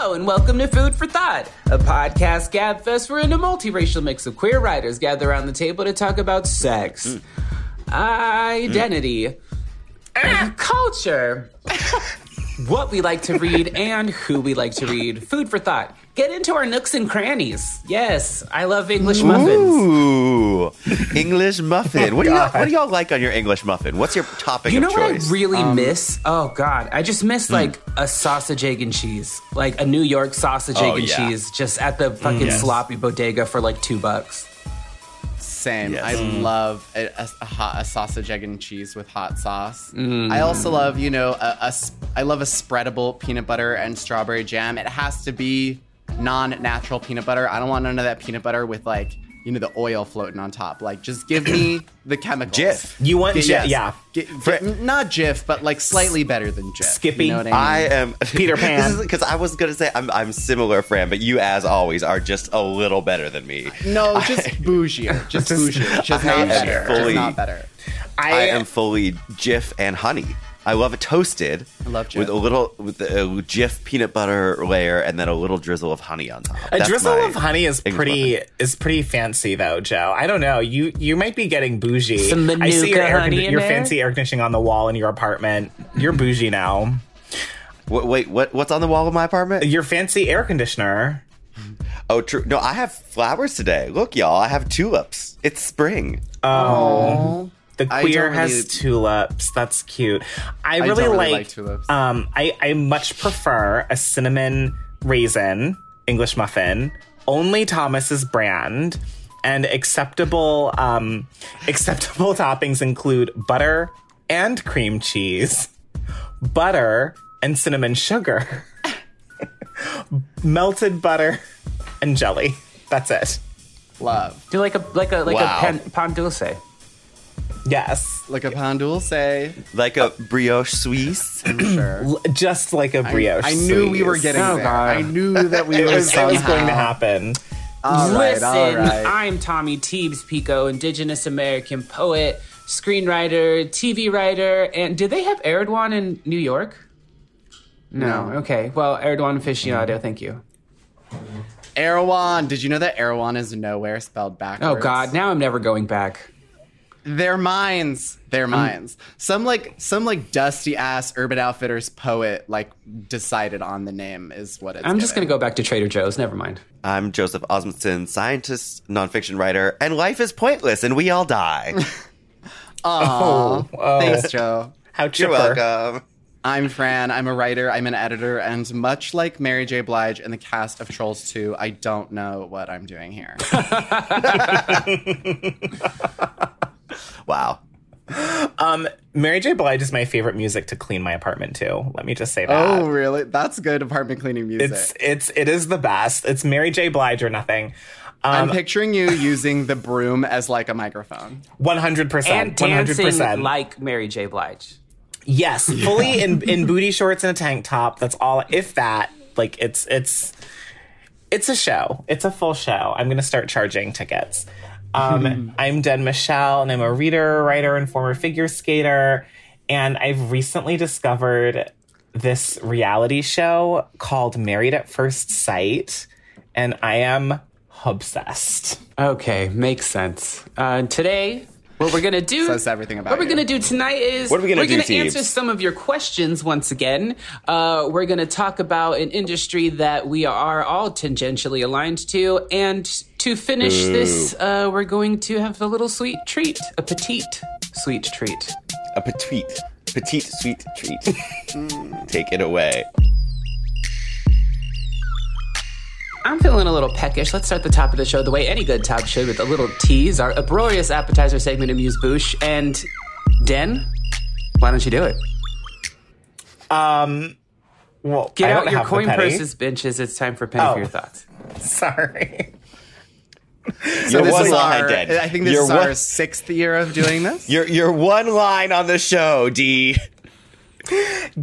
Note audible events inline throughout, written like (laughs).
Hello, and welcome to Food for Thought, a podcast gabfest wherein a multiracial mix of queer writers gather around the table to talk about sex, identity, uh, culture, (laughs) what we like to read, and who we like to read. Food for Thought. Get into our nooks and crannies. Yes, I love English muffins. Ooh, English (laughs) muffin. What do y'all What do y'all like on your English muffin? What's your topping You know of what choice? I really miss? Oh God, I just miss like a sausage, egg, and cheese, like a New York sausage, Oh, egg, and yeah. cheese, just at the fucking sloppy bodega for like two bucks. Same. Yes. I Mm. love a, a, a hot a sausage, egg, and cheese with hot sauce. Mm. I also love, you know, a, a s- I love a spreadable peanut butter and strawberry jam. It has to be non-natural peanut butter. I don't want none of that peanut butter with like, you know, the oil floating on top. Like, just give me (clears throat) the chemicals. Jif. You want G- Jif- yeah. G- G- not Jif, but like slightly better than Jif. Skippy. You know what I mean? I am (laughs) Peter (laughs) Pan. Because I was gonna say I'm I'm similar, Fran, but you, as always, are just a little better than me. no, just bougier. (laughs) Just bougier. Just I not am better. fully- Just not better. I, I am fully Jif and honey. I love it toasted. I love Jif. with a little with a Jif peanut butter layer and then a little drizzle of honey on top. a That's drizzle of honey is pretty muffin. is pretty fancy though, Joe. I don't know. You you might be getting bougie. Some I see your Manuka air, honey in your there? fancy air conditioning on the wall in your apartment. You're bougie now. Wait, wait, what? What's on the wall of my apartment? Your fancy air conditioner. Oh, true. No, I have flowers today. Look, y'all, I have tulips. It's spring. Oh. The queer don't has tulips. That's cute. I I really don't really like, like tulips. Um, I, I much prefer a cinnamon raisin English muffin. Only Thomas's brand. And acceptable um, (laughs) acceptable toppings include butter and cream cheese, butter and cinnamon sugar, (laughs) melted butter and jelly. That's it. Love. Do like a like a like Wow. a pan, pan dulce. Yes. Like a pan dulce. Like a brioche suisse. (clears throat) I'm sure. Just like a brioche. I knew we were getting Oh, there. God. I knew that we (laughs) It were was, it was going to happen. All right, Listen, all right. I'm Tommy Teebs Pico, Indigenous American poet, screenwriter, TV writer, and did they have Erewhon in New York? No. No. Okay. Well, Erewhon aficionado. Thank you. Erewhon. Did you know that Erewhon is nowhere spelled backwards? Oh God. Now I'm never going back. They're their They're. Some like some like dusty ass Urban Outfitters poet like decided on the name is what it's. I'm just gonna go back to Trader Joe's. Never mind. I'm Joseph Osmundson, scientist, nonfiction writer, and life is pointless and we all die. (laughs) Aw. (laughs) Oh. Thanks, Joe. How You're welcome. I'm Fran. I'm a writer. I'm an editor, and much like Mary J. Blige and the cast of Trolls 2, I don't know what I'm doing here. (laughs) Wow. Um, Mary J. Blige is my favorite music to clean my apartment to. Let me just say that. oh, really? That's good apartment cleaning music. It's it's it is the best. It's Mary J. Blige or nothing. I'm Um, picturing you using the broom as like a microphone. one hundred And percent, one hundred dancing percent. like Mary J. Blige. Yes, fully in in (laughs) booty shorts and a tank top. That's all. If that, like, it's it's it's a show. It's a full show. I'm gonna start charging tickets. Um, (laughs) I'm Denne Michele, and I'm a reader, writer, and former figure skater. And I've recently discovered this reality show called Married at First Sight, and I am obsessed. Okay, makes sense. Uh, today, what we're gonna do? Says everything about What we're you. gonna do tonight is What are we gonna we're do, gonna Teebs? answer some of your questions once again. Uh, we're gonna talk about an industry that we are all tangentially aligned to, and to finish this, uh, we're going to have a little sweet treat, a petite sweet treat. A petite, petite sweet treat. (laughs) Take it away. I'm feeling a little peckish. Let's start the top of the show the way any good top should with a little tease, our uproarious appetizer segment, Amuse Bouche. And Den, why don't you do it? Um, well, Get I out don't your coin purses, benches. It's time for penny Oh. for your thoughts. (laughs) Sorry. So Your this one is line, our, Dan. I think this Your is our one- sixth year of doing this. You're you're one line on the show, D.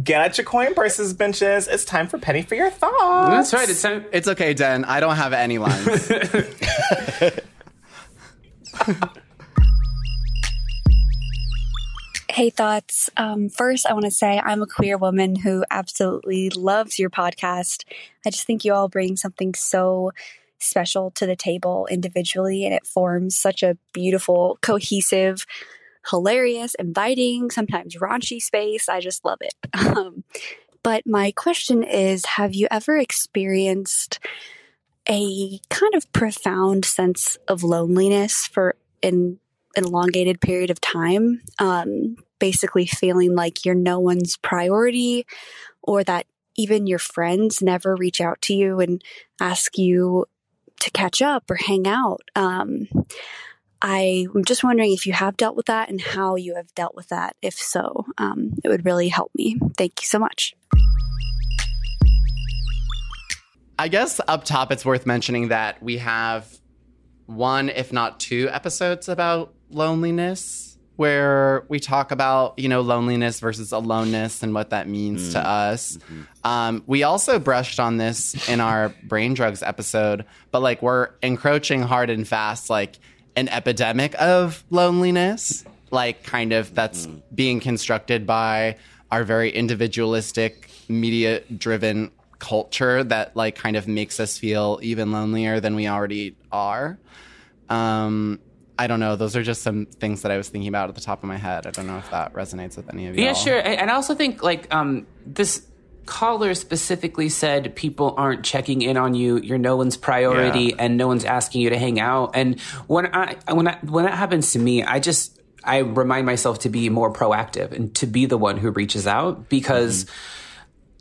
Get out your coin purses, benches. It's time for penny for your thoughts. That's right. It's time. It's okay, Den. I don't have any lines. (laughs) Hey, thoughts. Um, first, I want to say I'm a queer woman who absolutely loves your podcast. I just think you all bring something so special to the table individually, and it forms such a beautiful, cohesive, hilarious, inviting, sometimes raunchy space. I just love it. (laughs) Um, but my question is Have you ever experienced a kind of profound sense of loneliness for an, an elongated period of time? Um, basically, feeling like you're no one's priority, or that even your friends never reach out to you and ask you to catch up or hang out. Um, I'm just wondering if you have dealt with that and how you have dealt with that. If so, um, it would really help me. Thank you so much. I guess up top, it's worth mentioning that we have one, if not two, episodes about loneliness where we talk about, you know, loneliness versus aloneness and what that means to us. Um, we also brushed on this in our brain drugs episode, but like we're encroaching hard and fast, like an epidemic of loneliness, like kind of that's being constructed by our very individualistic, media driven culture that like kind of makes us feel even lonelier than we already are. Um, I don't know. Those are just some things that I was thinking about at the top of my head. I don't know if that resonates with any of you. Yeah, sure. And and I also think like um, this caller specifically said people aren't checking in on you. You're no one's priority, Yeah. and no one's asking you to hang out. And when I when I, when that happens to me, I just I remind myself to be more proactive and to be the one who reaches out because. Mm-hmm.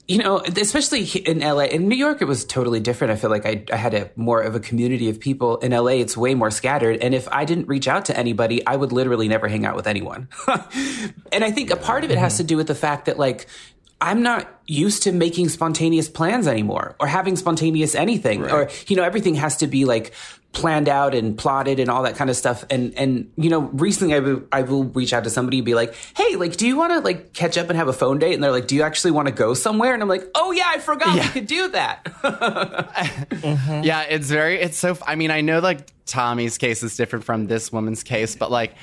You know, especially in LA, in New York, it was totally different. I feel like I, I had a more of a community of people. In LA, it's way more scattered. And if I didn't reach out to anybody, I would literally never hang out with anyone. (laughs) and I think a part of it has mm-hmm. to do with the fact that, like, I'm not used to making spontaneous plans anymore or having spontaneous anything or, you know, everything has to be like planned out and plotted and all that kind of stuff. And, and, you know, recently I will, I will reach out to somebody and be like, Hey, like, do you want to like catch up and have a phone date? And they're like, do you actually want to go somewhere? And I'm like, Oh yeah, I forgot we could do that. (laughs) Mm-hmm. Yeah, it's very, it's so, I mean, I know like Tommy's case is different from this woman's case, but like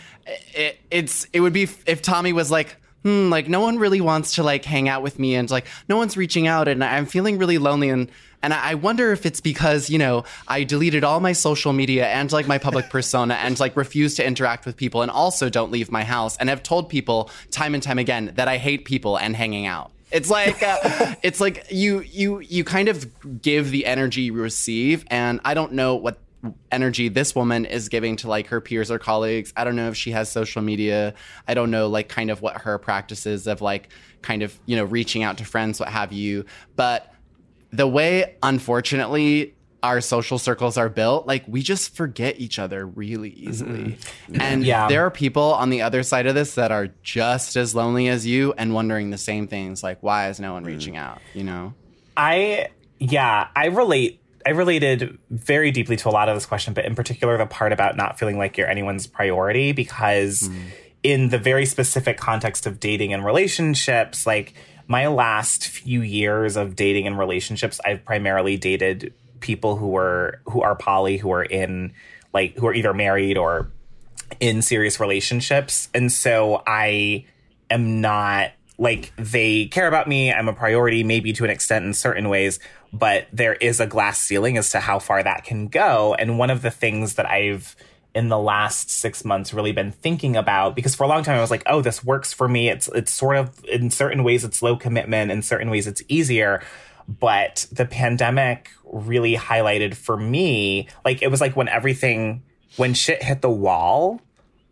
it, it's, it would be if Tommy was like, hmm, like no one really wants to like hang out with me and like no one's reaching out and I'm feeling really lonely and, and I wonder if it's because, you know, I deleted all my social media and like my public (laughs) persona and like refuse to interact with people and also don't leave my house and have told people time and time again that I hate people and hanging out. It's like uh, (laughs) it's like you you you kind of give the energy you receive, and I don't know what energy this woman is giving to like her peers or colleagues. I don't know if she has social media. I don't know like kind of what her practices of like kind of you know reaching out to friends, what have you. But the way, unfortunately, our social circles are built, like we just forget each other really mm-hmm. easily. And Yeah. there are people on the other side of this that are just as lonely as you and wondering the same things like, why is no one mm. reaching out? You know? I yeah, I relate I related very deeply to a lot of this question, but in particular the part about not feeling like you're anyone's priority because hmm. in the very specific context of dating and relationships, like my last few years of dating and relationships, I've primarily dated people who were who are poly, who are in like who are either married or in serious relationships. And so I am not like they care about me. I'm a priority, maybe to an extent in certain ways, but there is a glass ceiling as to how far that can go. And one of the things that I've in the last six months really been thinking about because for a long time I was like, oh, this works for me. It's it's sort of in certain ways it's low commitment, in certain ways it's easier. But the pandemic really highlighted for me, like it was like when everything when shit hit the wall,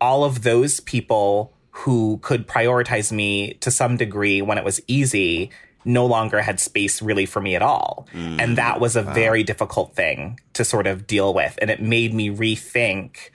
all of those people who could prioritize me to some degree when it was easy no longer had space really for me at all. Mm. and that was a very difficult thing to sort of deal with. And it made me rethink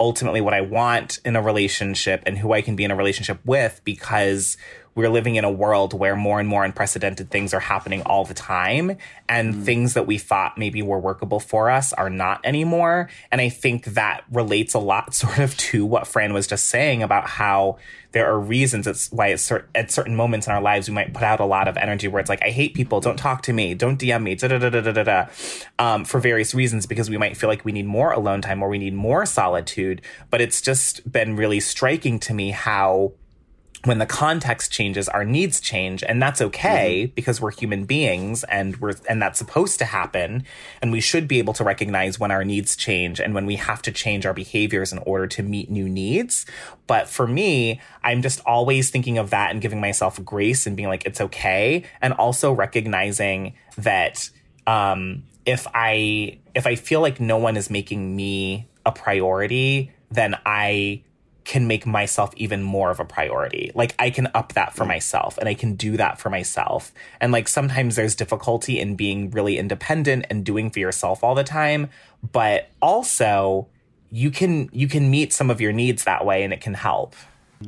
ultimately what I want in a relationship and who I can be in a relationship with because we're living in a world where more and more unprecedented things are happening all the time and things that we thought maybe were workable for us are not anymore. And I think that relates a lot (laughs) sort of to what Fran was just saying about how there are reasons it's why it's cer- at certain moments in our lives we might put out a lot of energy where it's like I hate people, don't talk to me, don't DM me, da da da da da da, um, for various reasons because we might feel like we need more alone time or we need more solitude. But it's just been really striking to me how when the context changes, our needs change, and that's okay because we're human beings and we're and that's supposed to happen. And we should be able to recognize when our needs change and when we have to change our behaviors in order to meet new needs. But for me, I'm just always thinking of that and giving myself grace and being like, it's okay. And also recognizing that um, if I if I feel like no one is making me a priority, then I can make myself even more of a priority. Like I can up that for myself and I can do that for myself. And like sometimes there's difficulty in being really independent and doing for yourself all the time, but also you can you can meet some of your needs that way and it can help.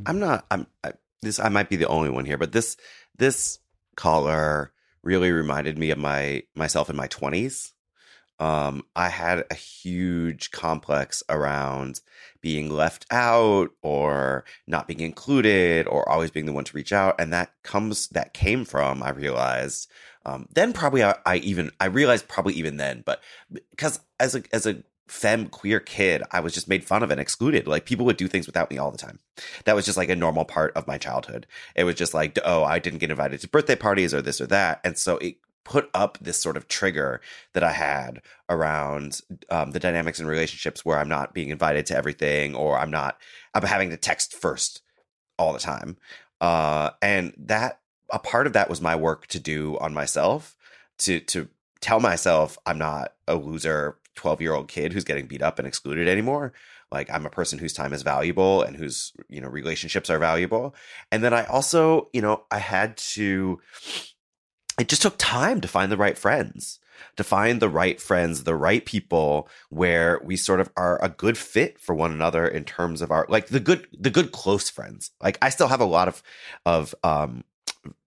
I'm not. I'm I, this. I might be the only one here, but this this caller really reminded me of my myself in my 20s. Um, I had a huge complex around being left out or not being included or always being the one to reach out, and that comes that came from I realized. Um, then probably I, I even I realized probably even then, but because as a as a femme queer kid, I was just made fun of and excluded. Like people would do things without me all the time. That was just like a normal part of my childhood. It was just like, oh, I didn't get invited to birthday parties or this or that. And so it put up this sort of trigger that I had around um, the dynamics and relationships where I'm not being invited to everything or I'm not, I'm having to text first all the time. Uh, and that, a part of that was my work to do on myself to, to tell myself I'm not a loser 12 year old kid who's getting beat up and excluded anymore like i'm a person whose time is valuable and whose you know relationships are valuable and then i also you know i had to it just took time to find the right friends to find the right friends the right people where we sort of are a good fit for one another in terms of our like the good the good close friends. Like i still have a lot of of um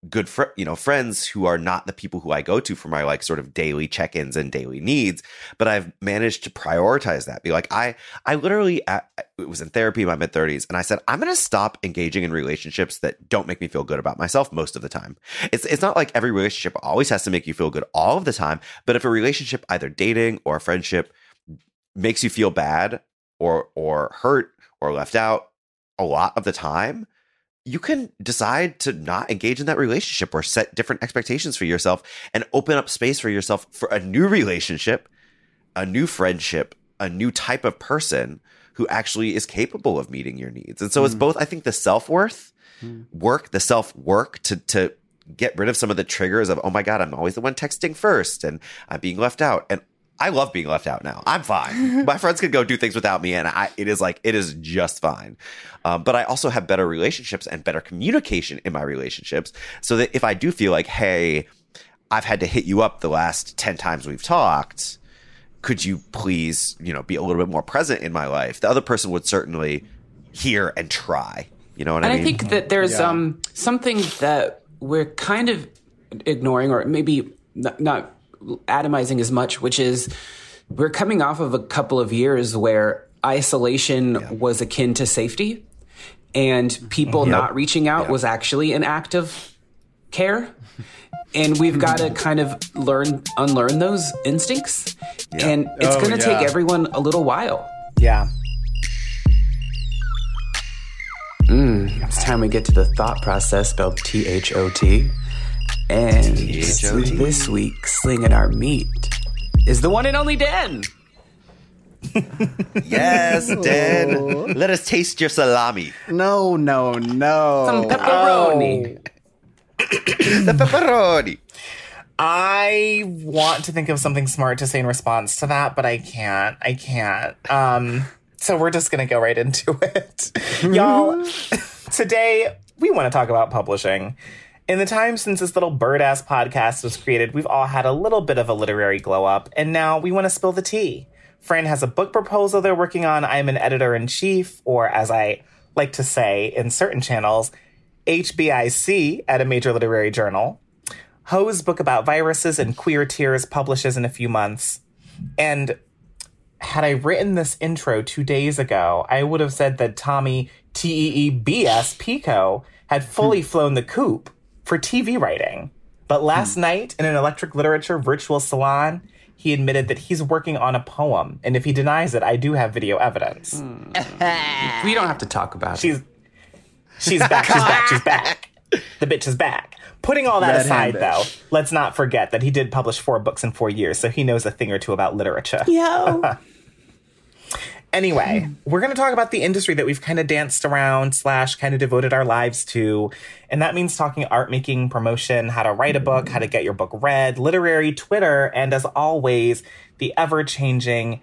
good fr- you know friends who are not the people who I go to for my like sort of daily check-ins and daily needs but I've managed to prioritize that. Be like I I literally it was in therapy in my mid 30s and I said I'm going to stop engaging in relationships that don't make me feel good about myself most of the time. It's it's not like every relationship always has to make you feel good all of the time but if a relationship either dating or a friendship makes you feel bad or or hurt or left out a lot of the time you can decide to not engage in that relationship or set different expectations for yourself and open up space for yourself for a new relationship, a new friendship, a new type of person who actually is capable of meeting your needs. And so it's hmm. both, I think, the self worth hmm. work, the self work to, to, Get rid of some of the triggers of, oh my God, I'm always the one texting first and I'm being left out. And I love being left out now. I'm fine. (laughs) My friends can go do things without me, and I it is like it is just fine. Um, but I also have better relationships and better communication in my relationships, so that if I do feel like, hey, I've had to hit you up the last ten times we've talked, could you please, you know, be a little bit more present in my life? The other person would certainly hear and try. You know what and I mean? And I think that there's Yeah. um something that we're kind of ignoring, or maybe not, not atomizing as much, which is we're coming off of a couple of years where isolation was akin to safety, and people not reaching out was actually an act of care. And we've got to (laughs) kind of learn, unlearn those instincts. And it's Oh, going to take everyone a little while. Yeah. Mm, it's time we get to the thought process spelled T H O T. And T-H-O-T. this week, slinging our meat is the one and only Dan. (laughs) yes, Dan. Let us taste your salami. No, no, no. Some pepperoni. (coughs) The pepperoni. I want to think of something smart to say in response to that, but I can't. I can't. Um, so we're just gonna go right into it. (laughs) Y'all, (laughs) today we want to talk about publishing. In the time since this little bird ass podcast was created, we've all had a little bit of a literary glow up, and now we want to spill the tea. Fran has a book proposal they're working on. I'm an editor in chief, or as I like to say in certain channels, HBIC at a major literary journal. Joe's book about viruses and queer tears publishes in a few months. And had I written this intro two days ago, I would have said that Tommy T E E B S Pico had fully hmm. flown the coop for TV writing. But last hmm. night in an electric literature virtual salon, he admitted that he's working on a poem. And if he denies it, I do have video evidence. Hmm. (laughs) we don't have to talk about it. She's she's back, she's back, she's (laughs) back. The bitch is back. Putting all that Red aside, hand though, let's not forget that he did publish four books in four years, so he knows a thing or two about literature. Yo. (laughs) Anyway, we're going to talk about the industry that we've kind of danced around slash kind of devoted our lives to. And that means talking art making, promotion, how to write a book, how to get your book read, literary, Twitter, and as always, the ever changing,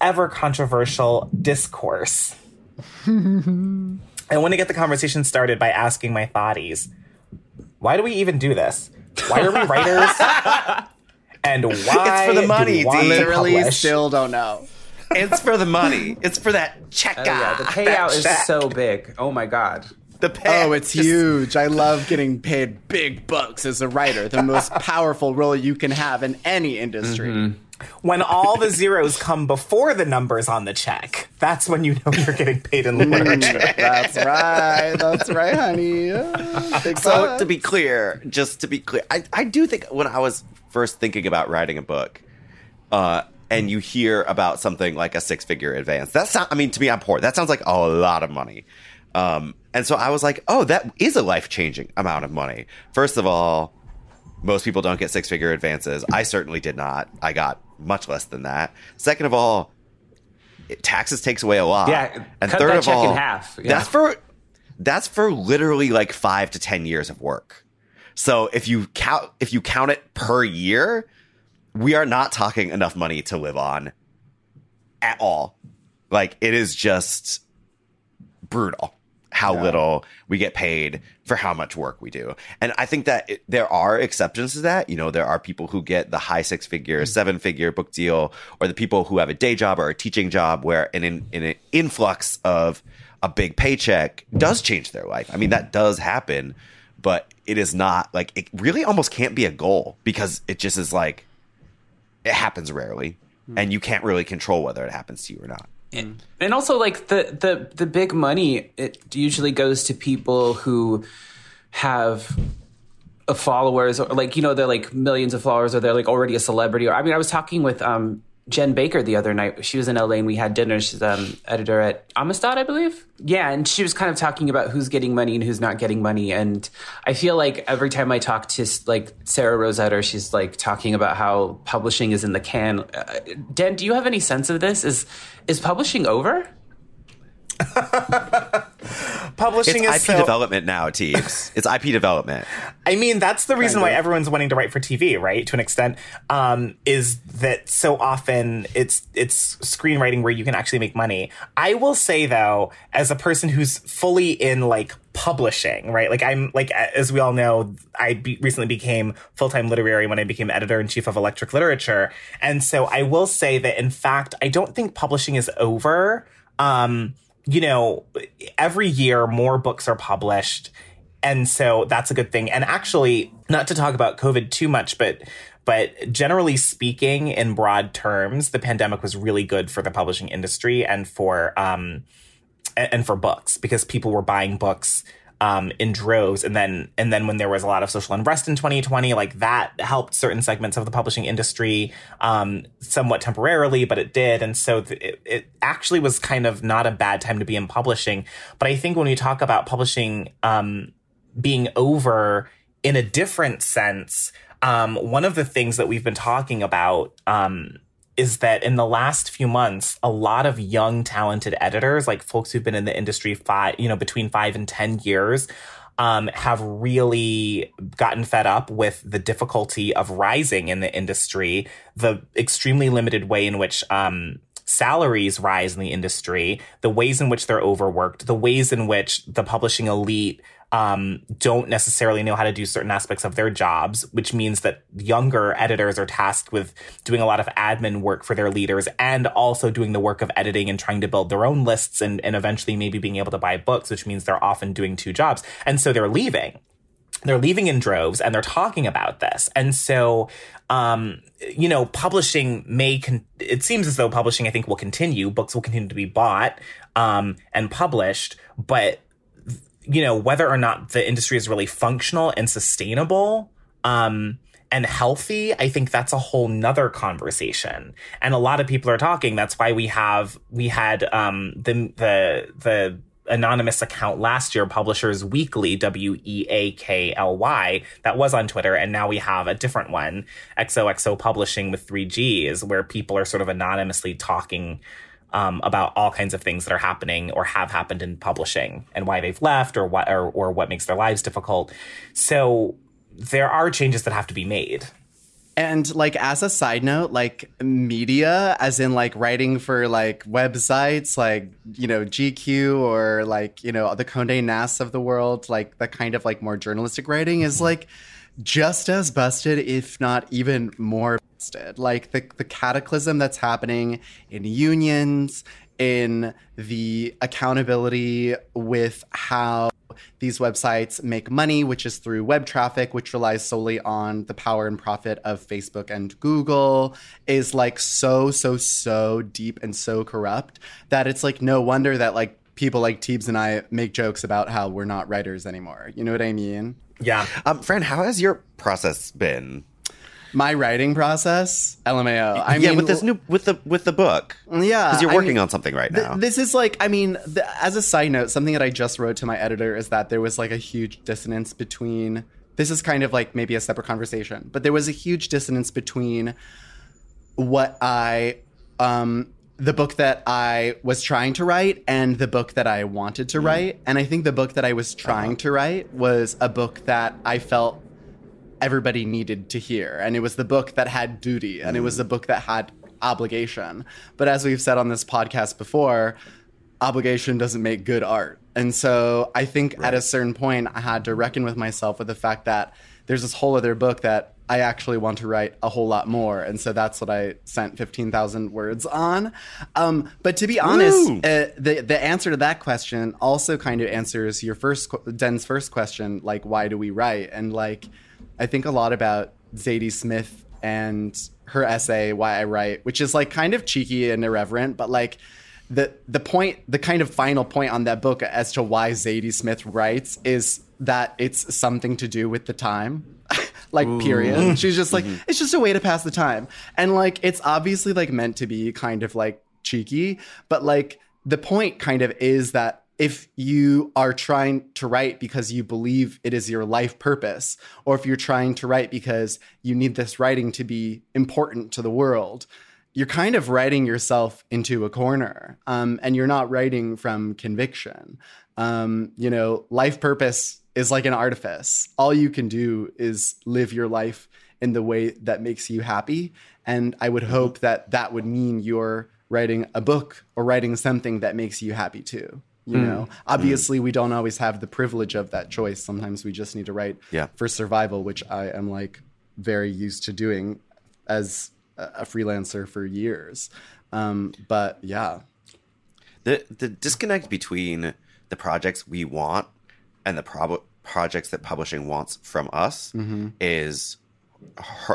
ever controversial discourse. (laughs) I want to get the conversation started by asking my thoughties. Why do we even do this? Why are we writers? (laughs) and why It's for the do money, we want Literally, publish? still don't know. It's for the money. It's for that check Oh, yeah, the payout is so big. Oh my god. The pay- Oh, it's just- huge. I love getting paid big bucks as a writer, the most (laughs) powerful role you can have in any industry. when all the zeros come before the numbers on the check, that's when you know you're getting paid in (laughs) literature. That's right. That's right, honey. Big So bucks. to be clear, just to be clear, I, I do think when I was first thinking about writing a book, uh, and you hear about something like a six figure advance, that sound I mean to me I'm poor. That sounds like a lot of money. Um, and so I was like, oh, that is a life changing amount of money. First of all, most people don't get six figure advances. I certainly did not. I got much less than that. Second of all, it, taxes takes away a lot. Yeah, and third of all, half. Yeah. that's for that's for literally like five to ten years of work. So if you count if you count it per year, we are not talking enough money to live on at all. Like it is just brutal how little we get paid for how much work we do. And I think that it, there are exceptions to that. You know, there are people who get the high six figure, mm. seven figure book deal, or the people who have a day job or a teaching job where an, in, an influx of a big paycheck does change their life. I mean, that does happen, but it is not like it really almost can't be a goal because it just is like it happens rarely and you can't really control whether it happens to you or not. and, and also like the the the big money it usually goes to people who have followers or like you know they're like millions of followers or they're like already a celebrity or i mean i was talking with um jen baker the other night. She was in la and we had dinner. She's um editor at amistad i believe. Yeah and she was kind of talking about who's getting money and who's not getting money. And i feel like every time i talk to like sarah rosetta she's like talking about how publishing is in the can. Uh, den do you have any sense of this? Is is publishing over (laughs) Publishing It's is IP so, development now, Teebs. (laughs) it's IP development. I mean, that's the reason Kind why of. everyone's wanting to write for TV, right? To an extent, um, is that so often it's it's screenwriting where you can actually make money. I will say though, as a person who's fully in like publishing, right? Like I'm like as we all know, I be- recently became full time literary when I became editor in chief of Electric Literature, and so I will say that in fact, I don't think publishing is over. Um, you know, every year more books are published. And so that's a good thing. And actually, not to talk about COVID too much, but but generally speaking, in broad terms, the pandemic was really good for the publishing industry and for um and, for books because people were buying books um, in droves, and then and then when there was a lot of social unrest in 2020, like that helped certain segments of the publishing industry um, somewhat temporarily, but it did, and so th- it, it actually was kind of not a bad time to be in publishing. But I think when we talk about publishing um, being over in a different sense, um, one of the things that we've been talking about um, is that in the last few months, a lot of young, talented editors, like folks who've been in the industry five, you know, between five and 10 years, um, have really gotten fed up with the difficulty of rising in the industry, the extremely limited way in which um, salaries rise in the industry, the ways in which they're overworked, the ways in which the publishing elite um, don't necessarily know how to do certain aspects of their jobs, which means that younger editors are tasked with doing a lot of admin work for their leaders and also doing the work of editing and trying to build their own lists and, and eventually maybe being able to buy books, which means they're often doing two jobs. And so they're leaving they're leaving in droves and they're talking about this. And so, um, you know, publishing may, con- it seems as though publishing, I think, will continue. Books will continue to be bought, um, and published, but you know, whether or not the industry is really functional and sustainable, um, and healthy, I think that's a whole nother conversation. And a lot of people are talking. That's why we have, we had, um, the, the, the, anonymous account last year, Publishers Weakly, W E A K L Y, that was on Twitter. And now we have a different one, XOXO Publishing with three Gs, where people are sort of anonymously talking um, about all kinds of things that are happening or have happened in publishing and why they've left or what or, or what makes their lives difficult. So there are changes that have to be made. And like as a side note, like media, as in like writing for like websites, like you know GQ or like you know the Condé Nast of the world, like the kind of like more journalistic writing is like just as busted, if not even more busted. Like the the cataclysm that's happening in unions, in the accountability with how these websites make money, which is through web traffic, which relies solely on the power and profit of Facebook and Google, is like so, so, so deep and so corrupt that it's like no wonder that like people like Teebs and I make jokes about how we're not writers anymore. You know what I mean? Yeah. Um, Fran, how has your process been? My writing process, LMAO. I yeah, mean, with this new with the with the book. Yeah, because you're I working mean, on something right th- now. this is like, I mean, th- as a side note, something that I just wrote to my editor is that there was like a huge dissonance between. This is kind of like maybe a separate conversation, but there was a huge dissonance between what I, um, the book that I was trying to write and the book that I wanted Mm. to write. And I think the book that I was trying Uh-huh. to write was a book that I felt everybody needed to hear. And it was the book that had duty and it was the book that had obligation. But as we've said on this podcast before, obligation doesn't make good art. And so I think at a certain point, I had to reckon with myself with the fact that there's this whole other book that I actually want to write a whole lot more. And so that's what I sent 15,000 words on. Um, but to be honest, uh, the, the answer to that question also kind of answers your first, Den's first question, like, why do we write? And like, I think a lot about Zadie Smith and her essay, Why I Write, which is like kind of cheeky and irreverent, but like, the the point the kind of final point on that book as to why Zadie Smith writes is that it's something to do with the time. (laughs) like period. She's just like it's just a way to pass the time. And like it's obviously like meant to be kind of like cheeky, but like the point kind of is that if you are trying to write because you believe it is your life purpose, or if you're trying to write because you need this writing to be important to the world, you're kind of writing yourself into a corner um, and you're not writing from conviction um, you know life purpose is like an artifice. All you can do is live your life in the way that makes you happy. And i would mm-hmm. hope that that would mean you're writing a book or writing something that makes you happy too you hmm. know? Hmm. Obviously we don't always have the privilege of that choice. Sometimes we just need to write Yeah. for survival which i am like very used to doing as a freelancer for years. Um, but yeah, the the disconnect between the projects we want and the prob- projects that publishing wants from us mm-hmm. is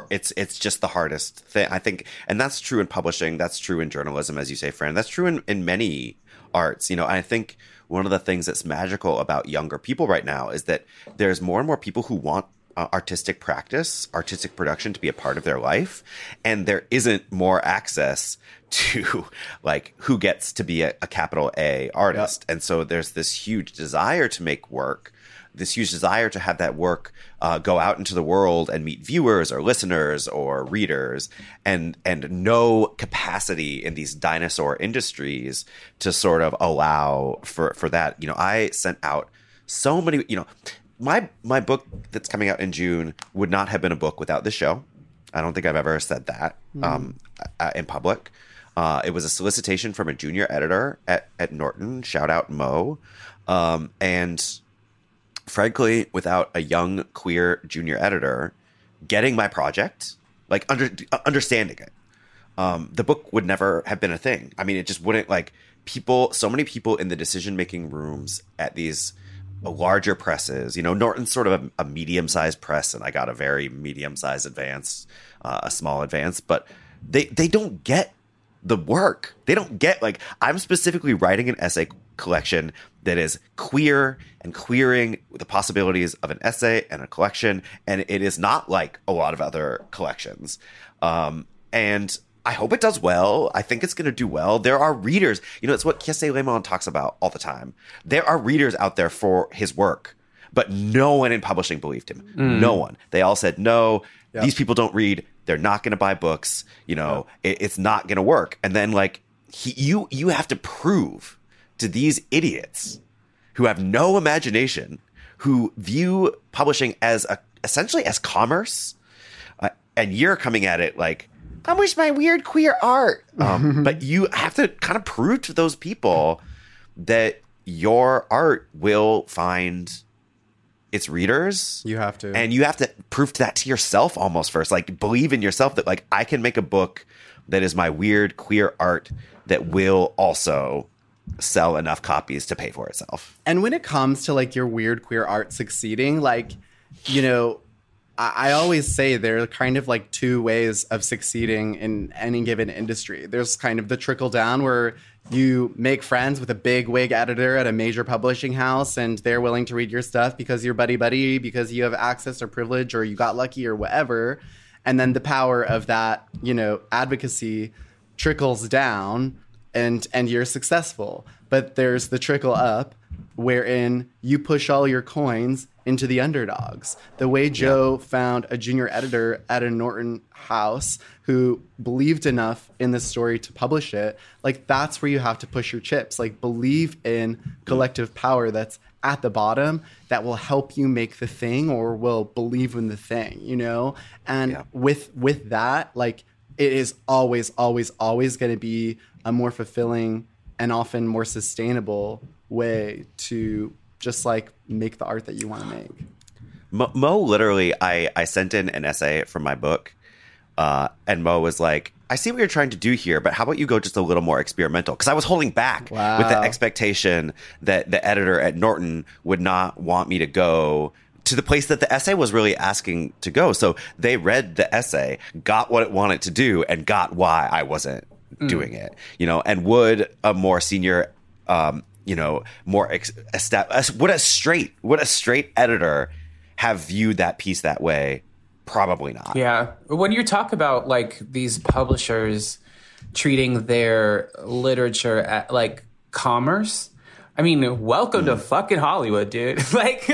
it's it's just the hardest thing I think and that's true in publishing that's true in journalism as you say Fran that's true in, in many arts you know I think one of the things that's magical about younger people right now is that there's more and more people who want uh, artistic practice, artistic production to be a part of their life, and there isn't more access to (laughs) like who gets to be a, a capital A artist, and so there's this huge desire to make work, this huge desire to have that work uh, go out into the world and meet viewers or listeners or readers, and and no capacity in these dinosaur industries to sort of allow for for that. You know, I sent out so many. You know my my book that's coming out in June would not have been a book without this show. I don't think I've ever said that um, uh, in public. Uh, it was a solicitation from a junior editor at, at Norton. Shout out Mo. Um, and frankly, without a young queer junior editor getting my project, like under understanding it, um, the book would never have been a thing. I mean, it just wouldn't like people. So many people in the decision making rooms at these larger presses. You know, Norton's sort of a, a medium sized press, and I got a very medium sized advance, uh, a small advance, but they they don't get the work. They don't get like I'm specifically writing an essay collection that is queer and queering the possibilities of an essay and a collection, and it is not like a lot of other collections. Um, and I hope it does well. I think it's going to do well. There are readers. You know, it's what Kiese Laymon talks about all the time. There are readers out there for his work, but no one in publishing believed him. No one. They all said, no, these people don't read. They're not going to buy books. You know, it, it's not going to work. And then like he, you, you have to prove to these idiots who have no imagination, who view publishing as a, essentially as commerce, uh, and you're coming at it like, I wish my weird queer art. Um, (laughs) but you have to kind of prove to those people that your art will find its readers. You have to. And you have to prove that to yourself almost first. Like believe in yourself that like I can make a book that is my weird queer art that will also sell enough copies to pay for itself. And when it comes to like your weird queer art succeeding, like, you know, I, always say there are kind of like two ways of succeeding in any given industry. There's kind of the trickle down where you make friends with a big wig editor at a major publishing house and they're willing to read your stuff because you're buddy buddy, because you have access or privilege or you got lucky or whatever. And then the power of that, you know, advocacy trickles down and and you're successful. But there's the trickle up wherein you push all your coins into the underdogs. The way Joe found a junior editor at a Norton house who believed enough in the story to publish it, like that's where you have to push your chips. Like believe in collective power that's at the bottom that will help you make the thing or will believe in the thing, you know? And Yeah. with with that, like it is always, always, always going to be a more fulfilling and often more sustainable way to just like make the art that you want to make. Mo, Mo literally, I, I sent in an essay from my book, uh, and Mo was like, I see what you're trying to do here, but how about you go just a little more experimental? Because I was holding back with the expectation that the editor at Norton would not want me to go to the place that the essay was really asking to go. So they read the essay, got what it wanted to do, and got why I wasn't doing it. You know, and would a more senior, um, you know, more ex- would a straight would a straight editor have viewed that piece that way? Probably not. Yeah. When you talk about like these publishers treating their literature at like commerce, I mean, welcome to fucking Hollywood, dude. (laughs) like (laughs)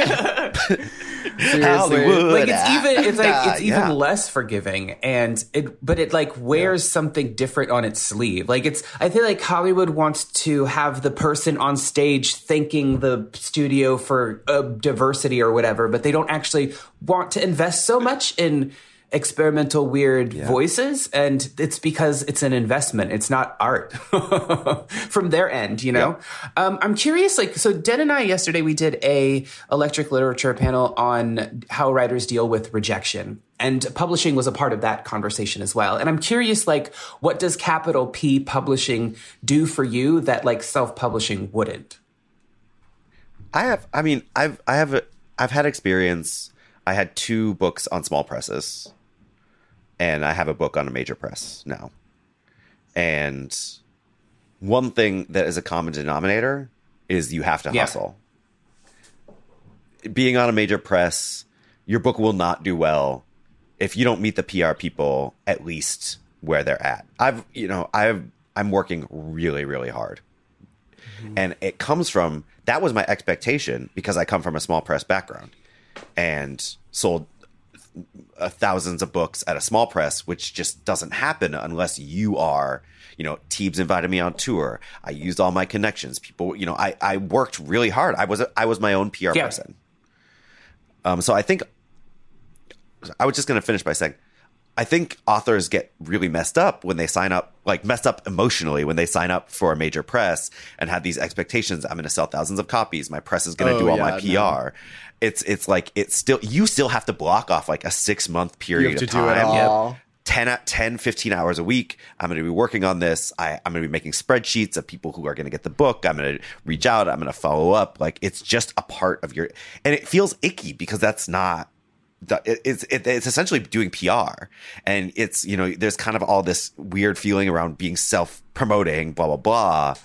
Hollywood. like it's even it's like it's even Yeah. less forgiving and it but it like wears something different on its sleeve like it's i feel like hollywood wants to have the person on stage thanking the studio for uh, diversity or whatever but they don't actually want to invest so much in experimental weird voices and it's because it's an investment it's not art (laughs) from their end you know um, i'm curious like so den and i yesterday we did a electric literature panel on how writers deal with rejection and publishing was a part of that conversation as well and i'm curious like what does capital p publishing do for you that like self-publishing wouldn't I have. I mean, I've. I have. A, I've had experience. I had two books on small presses, and I have a book on a major press now. And one thing that is a common denominator is you have to Yeah. hustle. Being on a major press, your book will not do well if you don't meet the PR people at least where they're at. I've, you know, I've. I'm working really, really hard mm-hmm. and it comes from that was my expectation because I come from a small press background and sold uh, thousands of books at a small press, which just doesn't happen unless you are, you know, Teebs invited me on tour. I used all my connections. People, you know, I, I worked really hard. I was I was my own PR Yeah. person. Um, so I think I was just going to finish by saying I think authors get really messed up when they sign up, like messed up emotionally when they sign up for a major press and have these expectations. I'm going to sell thousands of copies. My press is going to Oh, do all yeah, my PR. no. It's it's like it's still you still have to block off like a six month You period have to of do time. it all. 10, at 10 15 hours a week i'm going to be working on this I, i'm going to be making spreadsheets of people who are going to get the book i'm going to reach out i'm going to follow up like it's just a part of your and it feels icky because that's not the, it, it's it, it's essentially doing PR, and it's you know there's kind of all this weird feeling around being self promoting, blah blah blah.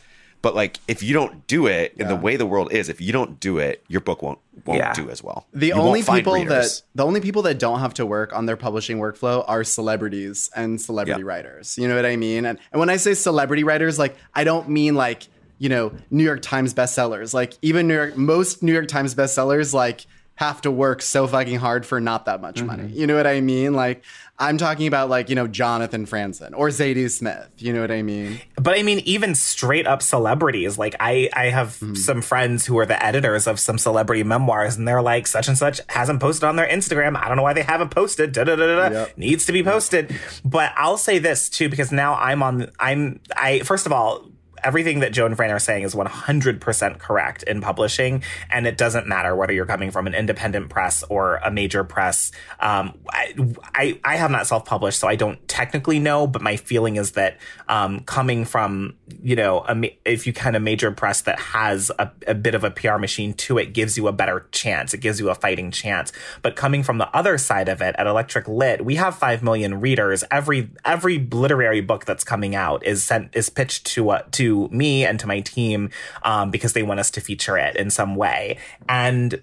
But like if you don't do it in the way the world is, if you don't do it, your book won't won't Yeah. do as well. The You only people readers. that the only people that don't have to work on their publishing workflow are celebrities and celebrity Yeah. writers. You know what I mean? And, and when I say celebrity writers, like I don't mean like you know New York Times bestsellers. Like even New York, most New York Times bestsellers like have to work so fucking hard for not that much money. You know what I mean? Like I'm talking about like you know Jonathan Franzen or Zadie Smith. You know what I mean? But I mean, even straight up celebrities. Like I, I have Hmm. some friends who are the editors of some celebrity memoirs, and they're like, such and such hasn't posted on their Instagram. I don't know why they haven't posted. Da da da da. da. Yep. Needs to be posted. But I'll say this too, because now I'm on. I'm. I first of all. Everything that Joe and Fran are saying is 100% correct in publishing, and it doesn't matter whether you're coming from an independent press or a major press. Um, I, I, I have not self-published, so I don't technically know, but my feeling is that um, coming from, you know, a, if you kind of major press that has a, a bit of a PR machine to it, gives you a better chance. It gives you a fighting chance. But coming from the other side of it, at Electric Lit, we have five million readers. Every every literary book that's coming out is sent is pitched to uh, to me and to my team um, because they want us to feature it in some way. And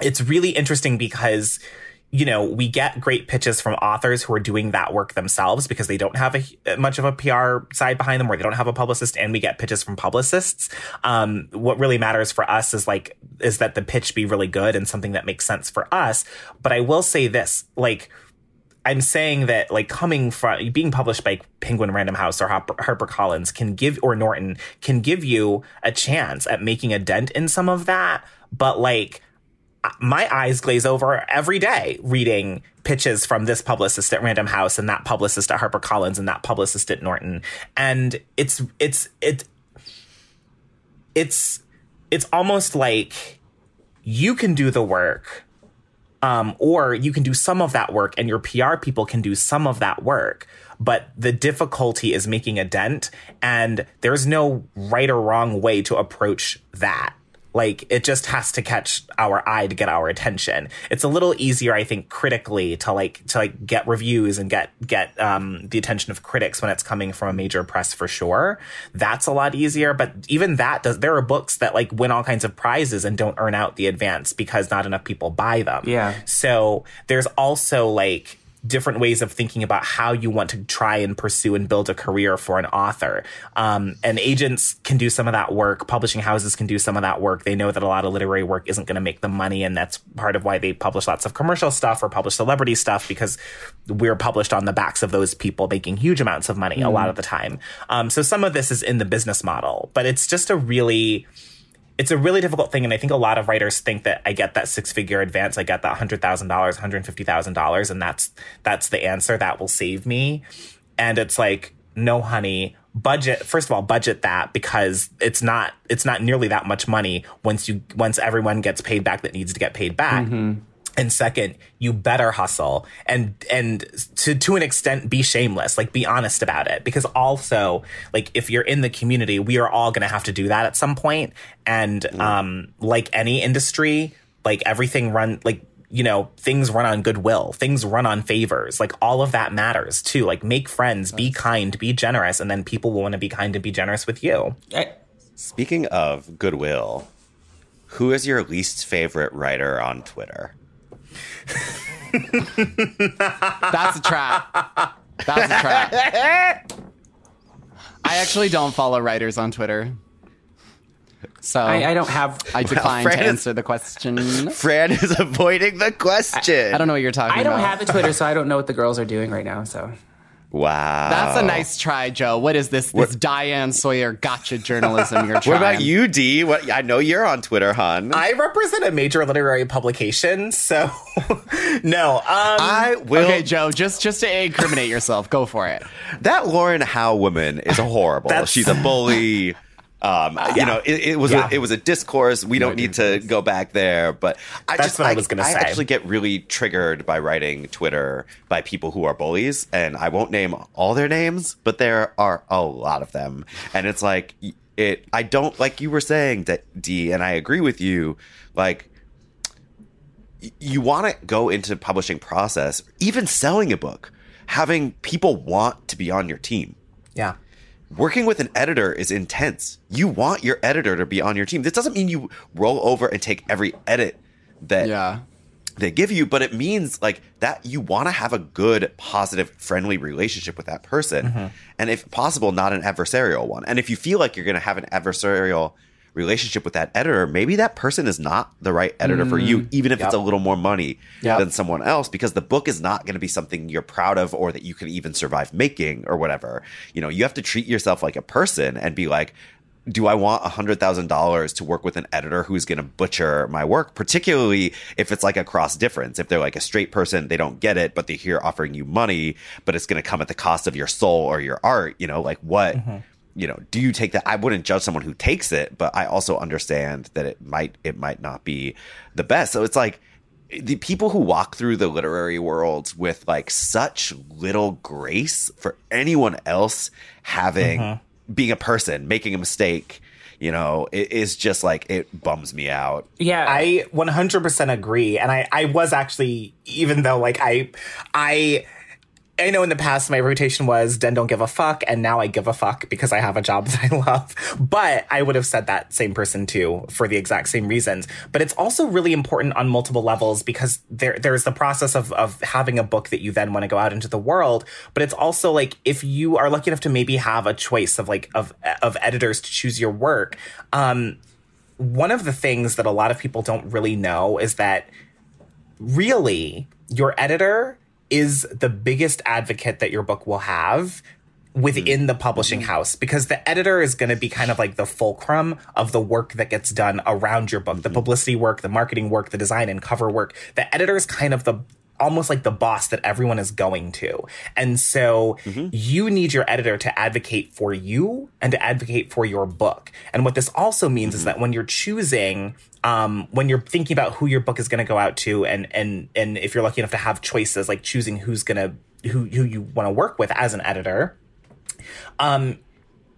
it's really interesting because you know we get great pitches from authors who are doing that work themselves because they don't have a much of a PR side behind them or they don't have a publicist and we get pitches from publicists um, what really matters for us is like is that the pitch be really good and something that makes sense for us but I will say this like I'm saying that like coming from being published by Penguin Random House or Harper, HarperCollins can give or Norton can give you a chance at making a dent in some of that, but like my eyes glaze over every day reading pitches from this publicist at Random House and that publicist at HarperCollins and that publicist at Norton, and it's it's it it's it's almost like you can do the work um, or you can do some of that work and your PR people can do some of that work. But the difficulty is making a dent, and there's no right or wrong way to approach that. Like it just has to catch our eye to get our attention. It's a little easier, I think, critically to like to like get reviews and get get um, the attention of critics when it's coming from a major press for sure. That's a lot easier. But even that does. There are books that like win all kinds of prizes and don't earn out the advance because not enough people buy them. Yeah. So there's also like different ways of thinking about how you want to try and pursue and build a career for an author. Um, and agents can do some of that work. Publishing houses can do some of that work. They know that a lot of literary work isn't going to make them money. And that's part of why they publish lots of commercial stuff or publish celebrity stuff because we're published on the backs of those people making huge amounts of money a lot of the time. Um, so some of this is in the business model, but it's just a really, it's a really difficult thing. And I think a lot of writers think that I get that six figure advance, I get that hundred thousand dollars, hundred fifty thousand dollars, and that's that's the answer that will save me. And it's like, no, honey, budget. First of all, budget that because it's not it's not nearly that much money once you once everyone gets paid back that needs to get paid back. Mm-hmm. And second, you better hustle and and to to an extent be shameless, like be honest about it because also like if you're in the community, we are all going to have to do that at some point. point and um like any industry, like everything run like you know, things run on goodwill, things run on favors. Like all of that matters too. Like make friends, be kind, be generous, and then people will want to be kind and be generous with you. Speaking of goodwill, who is your least favorite writer on Twitter? That's a trap. That's a trap. (laughs) I actually don't follow writers on Twitter. So I, I don't have. I (laughs) decline Fran to is- answer the question. Fran is avoiding the question. I don't know what you're talking I don't about. have a Twitter, so I don't know what the girls are doing right now. So Wow. That's a nice try, Joe. What is this? This Diane Sawyer gotcha journalism you're trying. (laughs) What about you, D? What I know you're on Twitter, hon. I represent a major literary publication, so (laughs) no. Um, I will. Okay, Joe, just just to incriminate yourself, go for it. That Lauren Hough woman is horrible. She's a bully. (laughs) Um, You yeah. know, it, it was Yeah. a, it was a discourse. We don't need to go back there, but I That's just what I was gonna I say. actually get really triggered by writing Twitter by people who are bullies, and I won't name all their names, but there are a lot of them, and it's like it. I don't like you were saying that D, and I agree with you. Like you want to go into publishing process, even selling a book, having people want to be on your team. yeah. Working with an editor is intense. You want your editor to be on your team. This doesn't mean you roll over and take every edit that Yeah. they give you, but it means like that you want to have a good, positive, friendly relationship with that person. Mm-hmm. And if possible, not an adversarial one. And if you feel like you're going to have an adversarial relationship with that editor, maybe that person is not the right editor for you, mm. even if it's a little more money Yep. than someone else, because the book is not going to be something you're proud of or that you can even survive making or whatever. You know, you have to treat yourself like a person and be like, do I want $100,000 to work with an editor who's going to butcher my work, particularly if it's like a cross difference? If they're like a straight person, they don't get it, but they're here offering you money, but it's going to come at the cost of your soul or your art, you know, like what, mm-hmm. You know, do you take that? I wouldn't judge someone who takes it, but I also understand that it might, it might not be the best. So it's like, the people who walk through the literary world with like such little grace for anyone else having uh-huh. being a person making a mistake you know it is just like it bums me out Yeah. I 100% agree. And I, I was actually, even though like I, I, I know in the past my rotation was Den don't give a fuck, and now I give a fuck because I have a job (laughs) that I love. But I would have said that same person too for the exact same reasons. But it's also really important on multiple levels because there there's the process of of having a book that you then want to go out into the world. But it's also like if you are lucky enough to maybe have a choice of like of of editors to choose your work. Um, one of the things that a lot of people don't really know is that really your editor is the biggest advocate that your book will have within mm. the publishing mm-hmm. house because the editor is going to be kind of like the fulcrum of the work that gets done around your book the mm. publicity work the marketing work the design and cover work. The editor is kind of the almost like the boss that everyone is going to. And so you need your editor to advocate for you and to advocate for your book. And what this also means is that when you're choosing um, when you're thinking about who your book is going to go out to and and and if you're lucky enough to have choices like choosing who's going to who who you want to work with as an editor um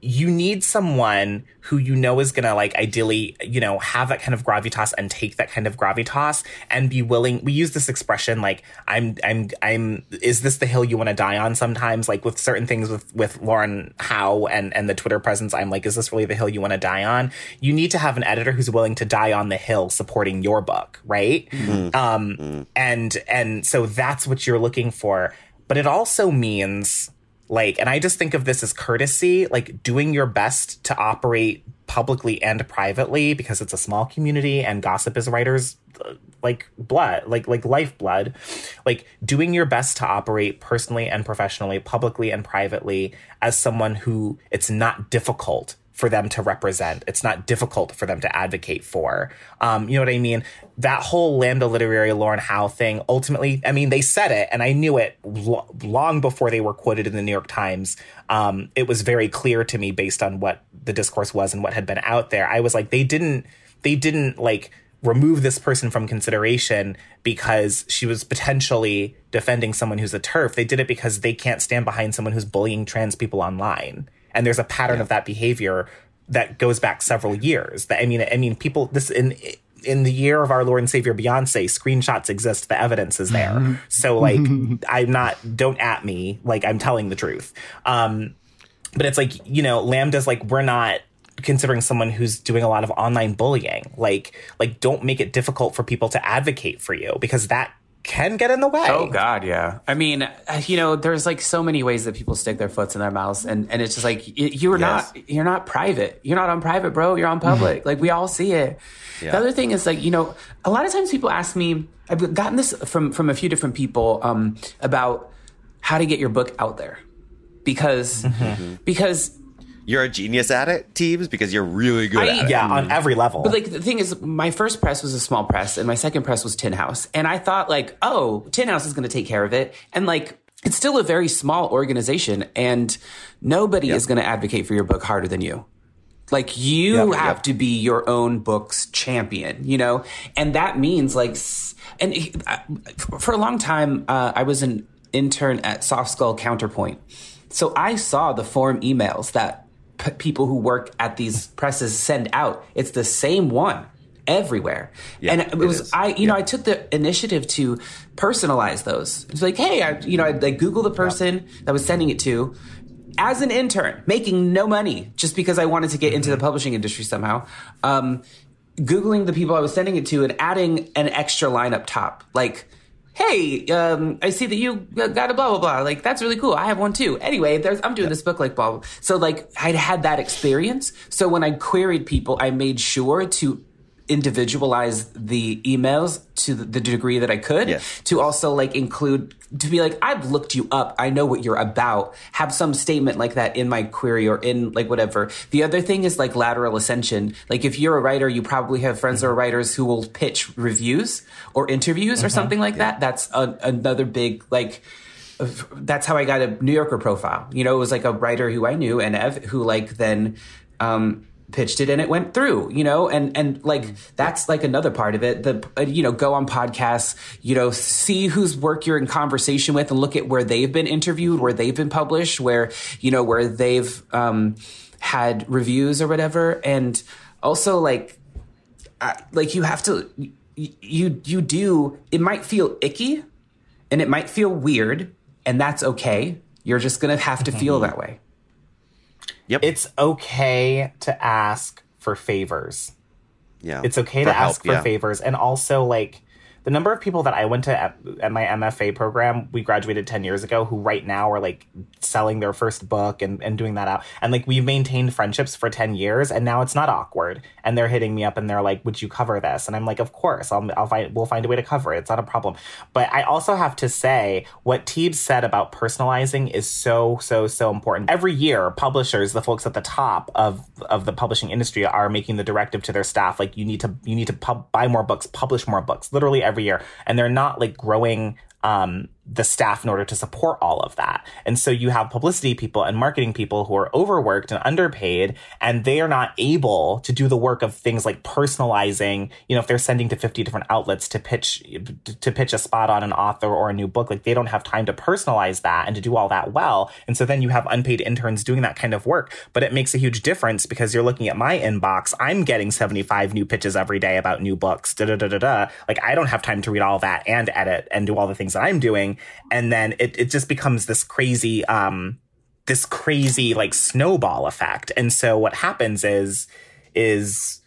you need someone who you know is gonna like ideally, you know, have that kind of gravitas and take that kind of gravitas and be willing. We use this expression like I'm I'm I'm is this the hill you want to die on sometimes? Like with certain things with with Lauren Hough and and the Twitter presence, I'm like, is this really the hill you want to die on? You need to have an editor who's willing to die on the hill supporting your book, right? Um and and so that's what you're looking for. But it also means like and i just think of this as courtesy like doing your best to operate publicly and privately because it's a small community and gossip is writers uh, like blood like like lifeblood. Like doing your best to operate personally and professionally publicly and privately as someone who it's not difficult for them to represent. It's not difficult for them to advocate for. Um, you know what I mean? That whole Lambda Literary Lauren Hough thing, ultimately, I mean, they said it, and I knew it lo- long before they were quoted in the New York Times. Um, it was very clear to me based on what the discourse was and what had been out there. I was like, they didn't, they didn't like remove this person from consideration because she was potentially defending someone who's a turf. They did it because they can't stand behind someone who's bullying trans people online. And there's a pattern of that behavior that goes back several years. That I mean, I mean, people this in in the year of our Lord and Savior Beyonce, screenshots exist. The evidence is there. So like, (laughs) I'm not. Don't at me. Like I'm telling the truth. Um, but it's like you know, Lambda's like we're not considering someone who's doing a lot of online bullying. Like like don't make it difficult for people to advocate for you because that can get in the way. Oh God, yeah. I mean, you know, there's like so many ways that people stick their foots in their mouths, and and it's just like you're Yes. not you're not private. You're not on private, bro. You're on public. like we all see it. Yeah. The other thing is like you know, a lot of times people ask me. I've gotten this from from a few different people um, about how to get your book out there. because because You're a genius at it, teams, because you're really good I- at it. Yeah, on every level. But like the thing is, my first press was a small press, and my second press was Tin House, and I thought like, oh, Tin House is going to take care of it, and like it's still a very small organization, and nobody is going to advocate for your book harder than you. Like you Yep, have yep. to be your own book's champion, you know, and that means like, and uh, for a long time, uh, I was an intern at Soft Skull Counterpoint, so I saw the form emails that p- people who work at these presses send out. It's the same one everywhere, Yeah, and it it was is. I, you know, I took the initiative to personalize those. It's like, hey, I, you know, I'd like Google the person that was sending it to as an intern, making no money just because I wanted to get into the publishing industry somehow. Um, Googling the people I was sending it to and adding an extra line up top, like, hey, um, I see that you got a blah blah blah. Like that's really cool. I have one too. Anyway, there's I'm doing this book like blah blah. So like I'd had that experience. So when I queried people, I made sure to individualize the emails to the, degree that I could Yes. to also like include to be like I've looked you up. I know what you're about. Have some statement like that in my query or in like whatever. The other thing is like lateral ascension. Like if you're a writer you probably have friends who are writers who will pitch reviews or interviews or something like that. That's a, another big like that's how I got a New Yorker profile. You know, it was like a writer who I knew and Ev who like then um pitched it and it went through, you know, and and like that's like another part of it. The uh, you know, go on podcasts, you know, see whose work you're in conversation with and look at where they've been interviewed, where they've been published, where you know, where they've um had reviews or whatever. And also like I- like you have to you you do it might feel icky and it might feel weird and that's okay. You're just gonna have to feel that way Yep. it's okay to ask for favors. yeah. It's okay For to help, ask for yeah. favors. And also, like, the number of people that I went to at, at my MFA program, we graduated 10 years ago, who right now are like selling their first book and, and doing that out. And like, we've maintained friendships for 10 years and now it's not awkward. And they're hitting me up and they're like, would you cover this? And I'm like, of course, I'll, I'll find, we'll find a way to cover it. It's not a problem. But I also have to say, what Teebs said about personalizing is so, so, so important. Every year, publishers, the folks at the top of, of the publishing industry are making the directive to their staff, like, you need to, you need to pub- buy more books, publish more books, literally every year. And they're not like growing, um, the staff in order to support all of that. And so you have publicity people and marketing people who are overworked and underpaid, and they are not able to do the work of things like personalizing, you know, if they're sending to 50 different outlets to pitch, to pitch a spot on an author or a new book, like they don't have time to personalize that and to do all that well. And so then you have unpaid interns doing that kind of work, but it makes a huge difference because you're looking at my inbox. I'm getting 75 new pitches every day about new books, da da da da da. Like I don't have time to read all that and edit and do all the things that I'm doing. And then it, it just becomes this crazy, um, this crazy like snowball effect. And so what happens is, is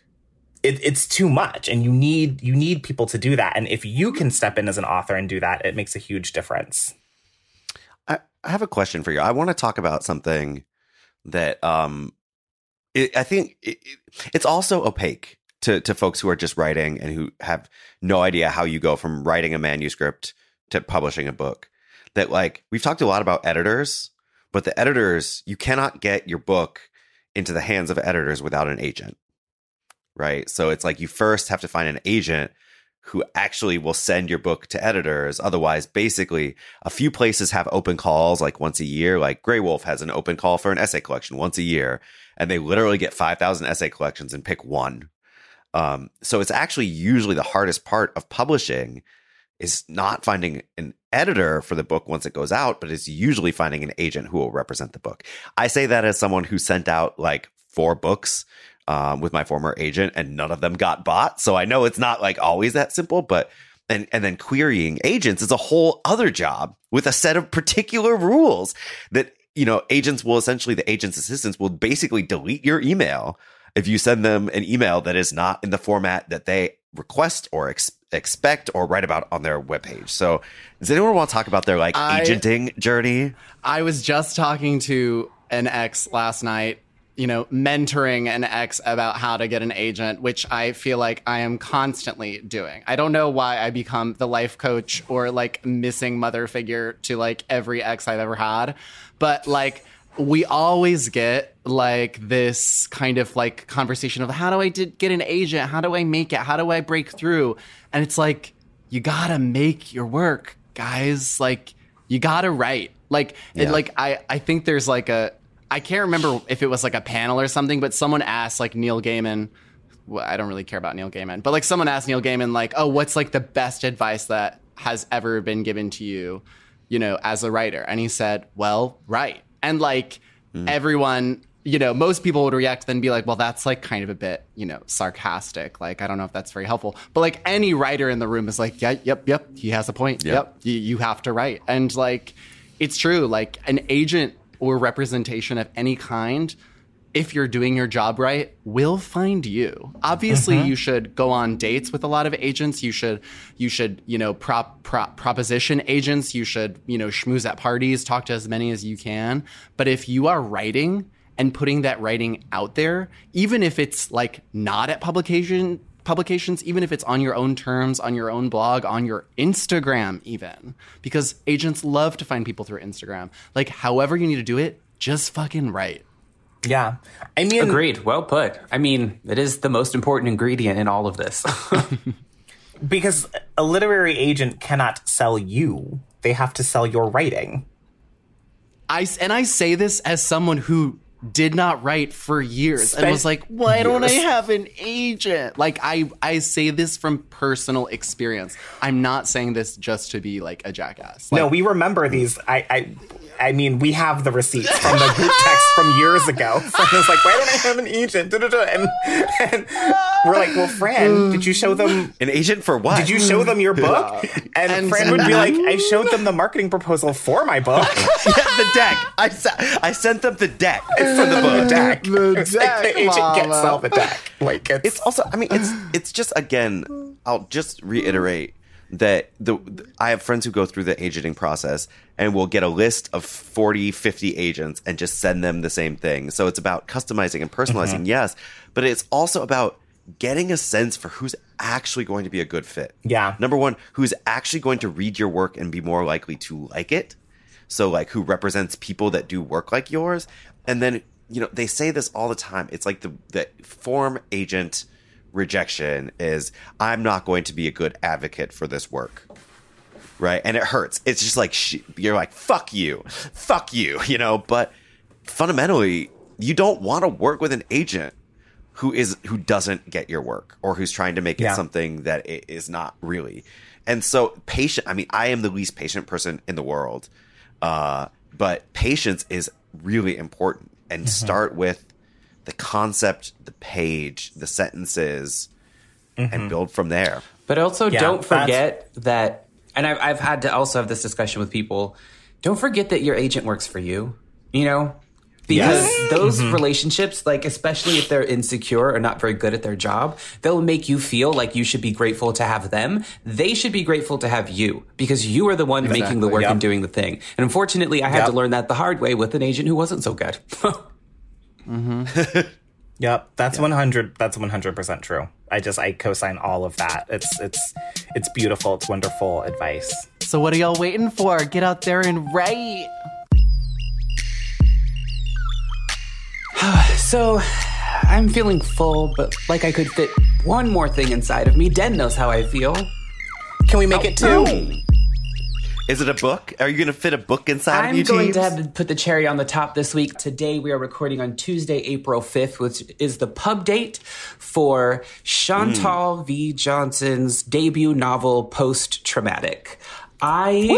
it, it's too much and you need, you need people to do that. And if you can step in as an author and do that, it makes a huge difference. I, I have a question for you. I want to talk about something that um, it, I think it, it- it's also opaque to to folks who are just writing and who have no idea how you go from writing a manuscript to publishing a book. That like we've talked a lot about editors, but the editors you cannot get your book into the hands of editors without an agent, right? So it's like you first have to find an agent who actually will send your book to editors. Otherwise, basically, a few places have open calls like once a year. Like Graywolf has an open call for an essay collection once a year, and they literally get 5,000 essay collections and pick one. Um, so it's actually usually the hardest part of publishing is not finding an editor for the book once it goes out, but is usually finding an agent who will represent the book. I say that as someone who sent out like four books um, with my former agent, and none of them got bought. So I know it's not like always that simple, but and and then querying agents is a whole other job with a set of particular rules that you know agents will essentially the agent's assistants will basically delete your email if you send them an email that is not in the format that they request or ex- expect or write about on their webpage. So, does anyone want to talk about their like I- agenting journey? I was just talking to an ex last night. you know, mentoring an ex about how to get an agent, which I feel like I am constantly doing. I don't know why I become the life coach or like missing mother figure to like every ex I've ever had, but like we always get like this kind of like conversation of how do I did get an agent? How do I make it? How do I break through? And it's like you gotta make your work, guys. Like you gotta write. Like Yeah. it, like I I think there's like a I can't remember if it was like a panel or something, but someone asked like Neil Gaiman. Well, I don't really care about Neil Gaiman, but like someone asked Neil Gaiman like, "Oh, what's like the best advice that has ever been given to you, you know, as a writer?" And he said, "Well, write." And like mm. everyone, you know, most people would react then be like, "Well, that's like kind of a bit, you know, sarcastic. Like I don't know if that's very helpful." But like any writer in the room is like, "Yeah, yep, yep, he has a point. Yep. Yep, you, you have to write." And like it's true, like an agent or representation of any kind if you're doing your job right, will find you. Obviously, mm-hmm. you should go on dates with a lot of agents. You should, you should, you know, prop, prop proposition agents. You should, you know, schmooze at parties, talk to as many as you can. But if you are writing and putting that writing out there, even if it's like not at publication publications, even if it's on your own terms, on your own blog, on your Instagram, even because agents love to find people through Instagram. Like, however you need to do it, just fucking write. Yeah. I mean, Agreed. Well put. I mean, it is the most important ingredient in all of this. (laughs) because a literary agent cannot sell you, they have to sell your writing. I and I say this as someone who did not write for years and was like, why don't I have an agent? Like I I say this from personal experience. I'm not saying this just to be like a jackass. Like, no, we remember these. I, I, I mean, we have the receipts from the group (laughs) text from years ago. Fran was like, "Why don't I have an agent?" And, and we're like, "Well, Fran, did you show them? An agent for what? Did you show them your book?" (laughs) And, And- Fran would be like, "I showed them the marketing proposal for my book." (laughs) Yeah, the deck. I, se- I sent them the deck for the book. deck. The (laughs) It's like deck, the agent can't mama. sell the deck. Like it's, It's also, I mean, it's it's just again. I'll just reiterate that the, the- I have friends who go through the agenting process and will get a list of 40, 50 agents and just send them the same thing. So it's about customizing and personalizing, mm-hmm. yes, but it's also about getting a sense for who's actually going to be a good fit. Yeah. Number one, who's actually going to read your work and be more likely to like it. So like who represents people that do work like yours. And then, you know, they say this all the time. It's like the the form agent rejection is I'm not going to be a good advocate for this work. Right? And it hurts. It's just like sh- you're like fuck you. Fuck you, (laughs) you know, but fundamentally you don't want to work with an agent who is who doesn't get your work or who's trying to make it Yeah. something that it is not really. And so patient I mean I am the least patient person in the world. Uh but patience is really important and mm-hmm. start with the concept, the page, the sentences and mm-hmm. build from there. But also, Yeah, don't that's- forget that, and I've, I've had to also have this discussion with people. Don't forget that your agent works for you. You know, because those mm-hmm. relationships, like especially if they're insecure or not very good at their job, they'll make you feel like you should be grateful to have them. They should be grateful to have you because you are the one making the work Yep. and doing the thing. And unfortunately, I had Yep. to learn that the hard way with an agent who wasn't so good. (laughs) Mm-hmm. (laughs) Yep, that's one hundred. That's one hundred percent true. I just I co-sign all of that. It's it's it's beautiful. It's wonderful advice. So what are y'all waiting for? Get out there and write. (sighs) So, I'm feeling full, but like I could fit one more thing inside of me. Den knows how I feel. Can we make it oh, two? Is it a book? Are you going to fit a book inside of you? I'm going teams? to have to put the cherry on the top this week. Today we are recording on Tuesday, April 5th, which is the pub date for Chantal mm. V. Johnson's debut novel, Post Traumatic. I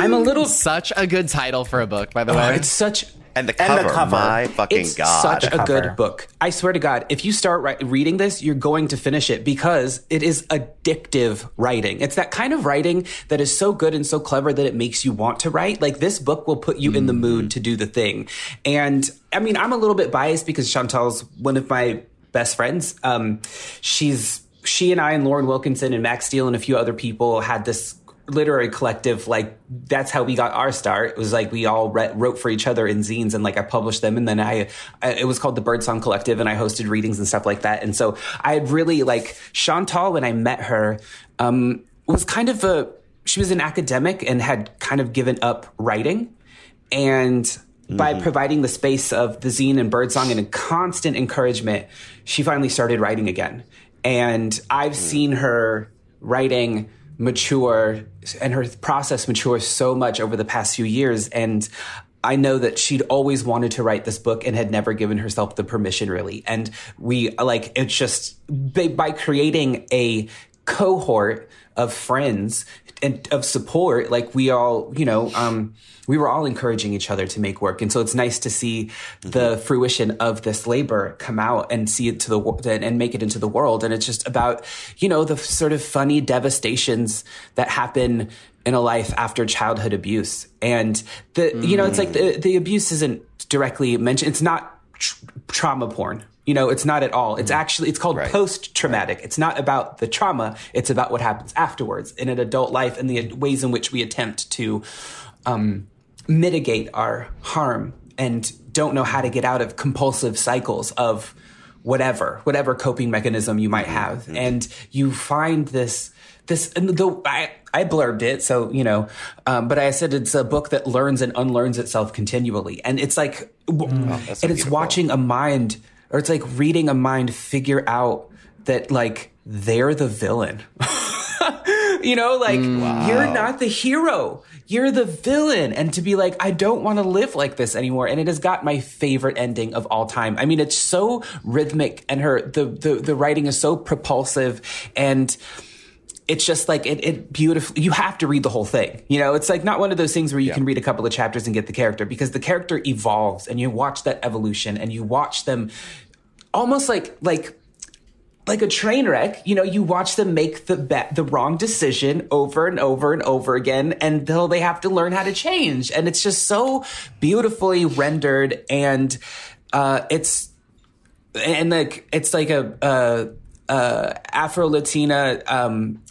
I'm a little Such a good title for a book, by the Oh, way. it's such and the And the cover, cover. my fucking it's god. such a good book. I swear to God, if you start ri- reading this, you're going to finish it because it is addictive writing. It's that kind of writing that is so good and so clever that it makes you want to write. Like this book will put you in the mood to do the thing. And I mean, I'm a little bit biased because Chantal's one of my best friends. Um, she's she and I and Lauren Wilkinson and Max Steele and a few other people had this literary collective, like that's how we got our start. It was like we all re- wrote for each other in zines, and like I published them, and then I, I, it was called the Birdsong Collective, and I hosted readings and stuff like that. And so I had really like Chantal when I met her um, was kind of a she was an academic and had kind of given up writing, and by Mm-hmm. providing the space of the zine and birdsong and a constant encouragement, she finally started writing again. And I've seen her writing mature and her process mature so much over the past few years. And I know that she'd always wanted to write this book and had never given herself the permission really. And we like, it's just by, by creating a cohort of friends and of support, like we all, you know, um, we were all encouraging each other to make work. And so it's nice to see the fruition of this labor come out and see it to the world and, make it into the world. And it's just about, you know, the sort of funny devastations that happen in a life after childhood abuse. And the, you know, it's like the, the abuse isn't directly mentioned. It's not tr- trauma porn. You know, it's not at all. It's actually, it's called Right. post traumatic. It's not about the trauma. It's about what happens afterwards in an adult life and the ways in which we attempt to, um, mitigate our harm and don't know how to get out of compulsive cycles of whatever, whatever coping mechanism you might have. And you find this, this, and the, I, I blurbed it. So, you know, um, but I said it's a book that learns and unlearns itself continually. And it's like, that's so and it's beautiful. watching a mind or it's like reading a mind figure out that like they're the villain. (laughs) you know, like mm, you're not the hero. You're the villain. And to be like, I don't want to live like this anymore. And it has got my favorite ending of all time. I mean, it's so rhythmic and her, the, the, the writing is so propulsive and it's just like it, it beautiful. You have to read the whole thing. You know, it's like not one of those things where you can read a couple of chapters and get the character because the character evolves and you watch that evolution and you watch them almost like, like, like a train wreck, you know, you watch them make the bet the wrong decision over and over and over again until they have to learn how to change. And it's just so beautifully rendered and uh it's and like it's like a uh uh Afro Latina um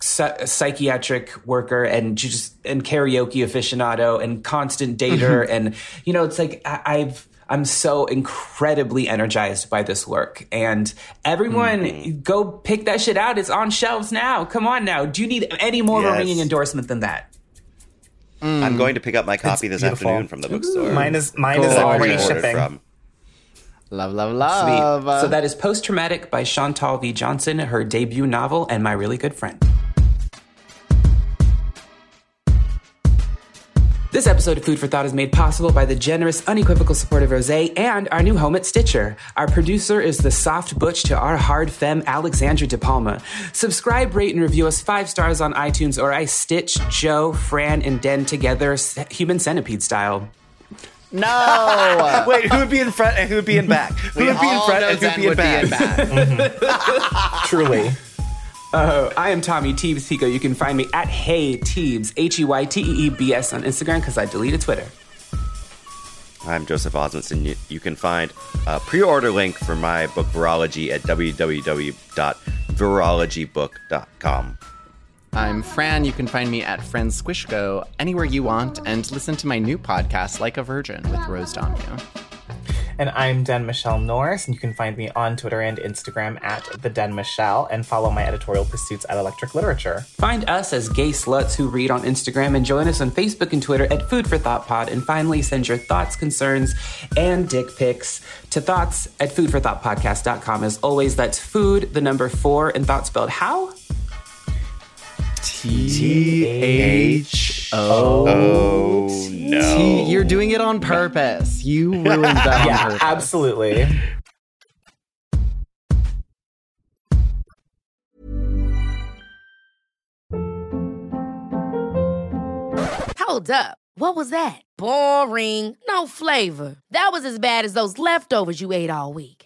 psychiatric worker and just and karaoke aficionado and constant dater mm-hmm. and you know it's like I, I've I'm so incredibly energized by this work and everyone mm-hmm. go pick that shit out it's on shelves now come on now do you need any more of a ringing endorsement than that mm. I'm going to pick up my copy this beautiful. afternoon from the bookstore. Mine is mine Cool. is Where already you shipping. from. Love, love, Sweet. love. so that is Post Traumatic by Chantal V. Johnson, her debut novel, and my really good friend. This episode of Food for Thought is made possible by the generous, unequivocal support of Rose and our new home at Stitcher. Our producer is the soft butch to our hard femme, Alexandra De Palma. Subscribe, rate, and review us five stars on iTunes, or I stitch Joe, Fran, and Den together, human centipede style. no. (laughs) Wait, who would be in front and who would be in back? Who would be in front and who would Zen be in would back? back. (laughs) Truly. Uh, I am Tommy Teebs Pico. You can find me at Hey Teebs, H E Y T E E B S on Instagram because I deleted Twitter. I'm Joseph Osmundson. You, you can find a pre-order link for my book Virology at www.virologybook.com. I'm Fran. You can find me at Fran Squishgo anywhere you want and listen to my new podcast, Like a Virgin, with Rose Dommu. And I'm Denne Michele Norris, and you can find me on Twitter and Instagram at the Den Michelle, and follow my editorial pursuits at Electric Literature. Find us as gay sluts who read on Instagram and join us on Facebook and Twitter at Food for Thought Pod. And finally, send your thoughts, concerns, and dick pics to thoughts at foodforthoughtpodcast.com. As always, that's food, the number four, and thought spelled how? T H O. Oh no! T. You're doing it on purpose. You ruined that (laughs) on Yeah, purpose. absolutely. Hold up. What was that? Boring. No flavor. That was as bad as those leftovers you ate all week.